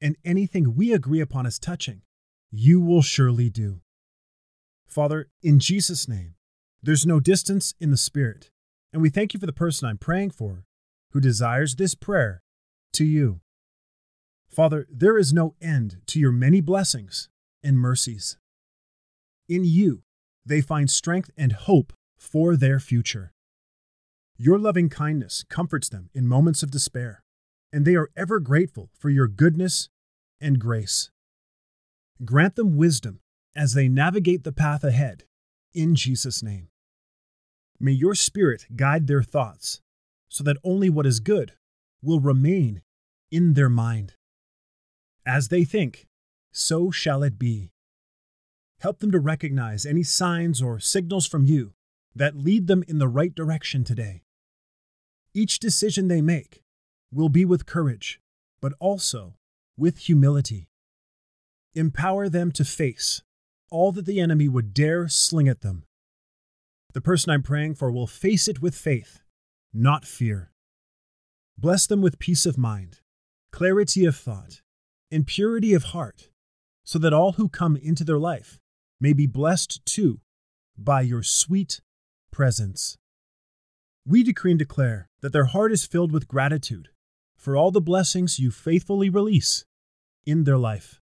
and anything we agree upon as touching, you will surely do. Father, in Jesus' name, there's no distance in the Spirit, and we thank you for the person I'm praying for who desires this prayer to you. Father, there is no end to your many blessings and mercies. In you, they find strength and hope for their future. Your loving kindness comforts them in moments of despair and they are ever grateful for your goodness and grace. Grant them wisdom as they navigate the path ahead, in Jesus' name. May your Spirit guide their thoughts so that only what is good will remain in their mind. As they think, so shall it be. Help them to recognize any signs or signals from you that lead them in the right direction today. Each decision they make will be with courage, but also with humility. Empower them to face all that the enemy would dare sling at them. The person I'm praying for will face it with faith, not fear. Bless them with peace of mind, clarity of thought, and purity of heart, so that all who come into their life may be blessed too by your sweet presence. We decree and declare that their heart is filled with gratitude for all the blessings you faithfully release in their life.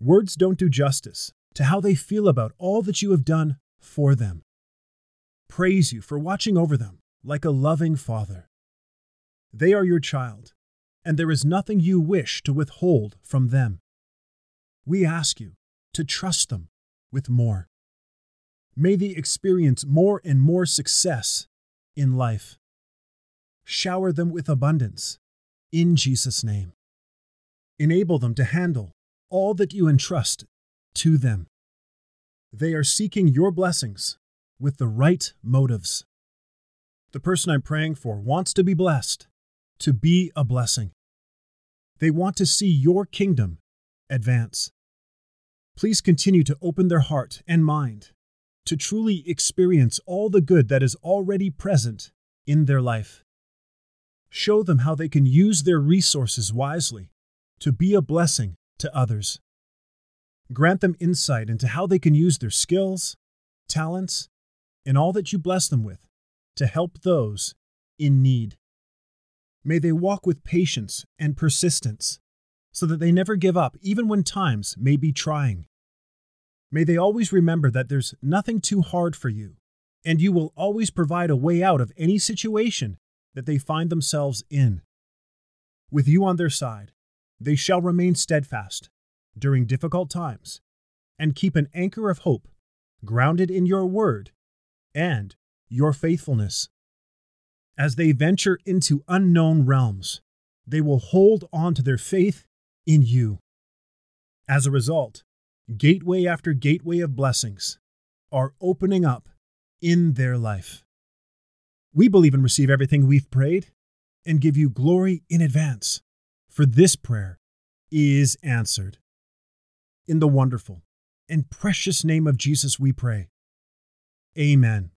Words don't do justice to how they feel about all that you have done for them. Praise you for watching over them like a loving father. They are your child, and there is nothing you wish to withhold from them. We ask you to trust them with more. May they experience more and more success in life. Shower them with abundance in Jesus' name. Enable them to handle all that you entrust to them. They are seeking your blessings with the right motives. The person I'm praying for wants to be blessed, to be a blessing. They want to see your kingdom advance. Please continue to open their heart and mind to truly experience all the good that is already present in their life. Show them how they can use their resources wisely to be a blessing to others. Grant them insight into how they can use their skills, talents, and all that you bless them with to help those in need. May they walk with patience and persistence so that they never give up, even when times may be trying. May they always remember that there's nothing too hard for you, and you will always provide a way out of any situation that they find themselves in. With you on their side, they shall remain steadfast during difficult times and keep an anchor of hope grounded in your word and your faithfulness. As they venture into unknown realms, they will hold on to their faith in you. As a result, gateway after gateway of blessings are opening up in their life. We believe and receive everything we've prayed and give you glory in advance, for this prayer is answered. In the wonderful and precious name of Jesus, we pray. Amen.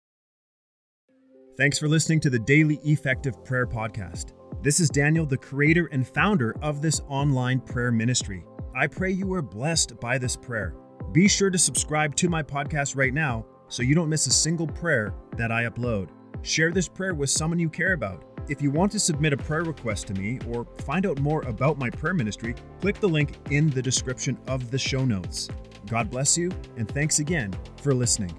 Thanks for listening to the Daily Effective Prayer Podcast. This is Daniel, the creator and founder of this online prayer ministry. I pray you are blessed by this prayer. Be sure to subscribe to my podcast right now so you don't miss a single prayer that I upload. Share this prayer with someone you care about. If you want to submit a prayer request to me or find out more about my prayer ministry, click the link in the description of the show notes. God bless you, and thanks again for listening.